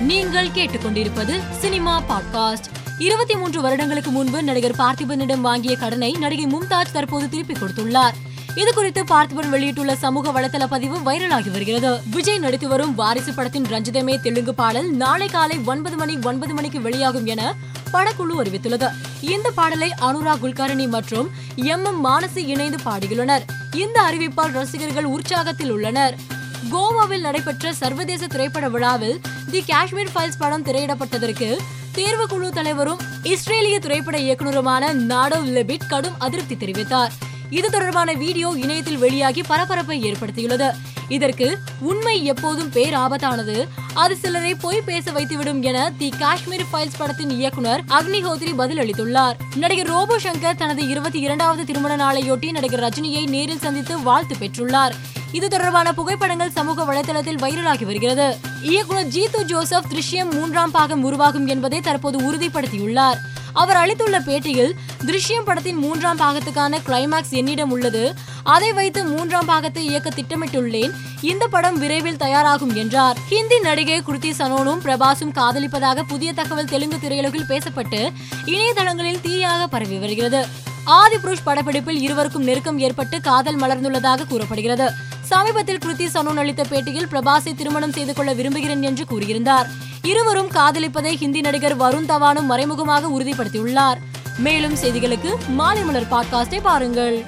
நீங்கள் கேட்டுக்கொண்டிருப்பது cinema podcast. இருபத்தி மூன்று வருடங்களுக்கு முன்பு நடிகர் பார்த்திபனிடம் வாங்கிய கடனை நடிகை மும்தாஜ் தற்போது திருப்பிக் கொடுத்துள்ளார். இது குறித்து பார்த்திபன் வெளியிட்டுள்ள சமூக வலைதள பதிவு வைரலாகி வருகிறது. விஜய் நடித்து வரும் வாரிசு படத்தின் ரஞ்சிதமே தெலுங்கு பாடல் நாளை காலை ஒன்பது மணி ஒன்பது மணிக்கு வெளியாகும் என படக்குழு அறிவித்துள்ளது. இந்த பாடலை அனுராக் குல்கர்ணி மற்றும் எம் எம் மானசி இணைந்து பாடியுள்ளனர். இந்த அறிவிப்பால் ரசிகர்கள் உற்சாகத்தில் உள்ளனர். கோவாவில் நடைபெற்ற சர்வதேச திரைப்பட விழாவில் தி காஷ்மீர் ஃபைல்ஸ் படம் திரையிடப்பட்டதற்கு தேர்வுக்குழு தலைவரும் இஸ்ரேலிய திரைப்பட இயக்குனருமான நாடோ லெபிட் கடும் அதிருப்தி தெரிவித்தார். இது தொடர்பான வீடியோ இணையத்தில் வெளியாகி பரபரப்பை ஏற்படுத்தியுள்ளது. இதற்கு உண்மை எப்போதும் பேராபத்தானது. அது சிலரை பொய் பேச வைத்துவிடும் என தி காஷ்மீர் ஃபைல்ஸ் படத்தின் இயக்குனர் அக்னிஹோத்ரி பதில் அளித்துள்ளார். நடிகர் ரோபோ சங்கர் தனது இருபத்தி இரண்டாவது திருமண நாளையொட்டி நடிகர் ரஜினியை நேரில் சந்தித்து வாழ்த்து பெற்றுள்ளார். இது தொடர்பான புகைப்படங்கள் சமூக வலைதளத்தில் வைரலாகி வருகிறது. இயக்குனர் ஜீது ஜோசப் திருஷ்யம் மூன்றாம் பாகம் உருவாகும் என்பதை தற்போது உறுதிப்படுத்தியுள்ளார். அவர் அளித்துள்ள பேட்டியில் திருஷ்யம் படத்தின் மூன்றாம் பாகத்துக்கான கிளைமாக்ஸ் என்னிடம் உள்ளது. அதை வைத்து மூன்றாம் பாகத்தை இயக்க திட்டமிட்டுள்ளேன். இந்த படம் விரைவில் தயாராகும் என்றார். ஹிந்தி நடிகை குருதி சனோனும் பிரபாசும் காதலிப்பதாக புதிய தகவல் தெலுங்கு திரையுலகில் பேசப்பட்டு இணையதளங்களில் தீயாக பரவி வருகிறது. ஆதி புருஷ் படப்பிடிப்பில் இருவருக்கும் நெருக்கம் ஏற்பட்டு காதல் மலர்ந்துள்ளதாக கூறப்படுகிறது. சமீபத்தில் கிருத்தி சனோன் அளித்த பேட்டியில் பிரபாஸை திருமணம் செய்து கொள்ள விரும்புகிறேன் என்று கூறியிருந்தார். இருவரும் காதலிப்பதை ஹிந்தி நடிகர் வருண் தவானும் மறைமுகமாக உறுதிப்படுத்தியுள்ளார். மேலும் செய்திகளுக்கு மாலை மலர் பாட்காஸ்டை பாருங்கள்.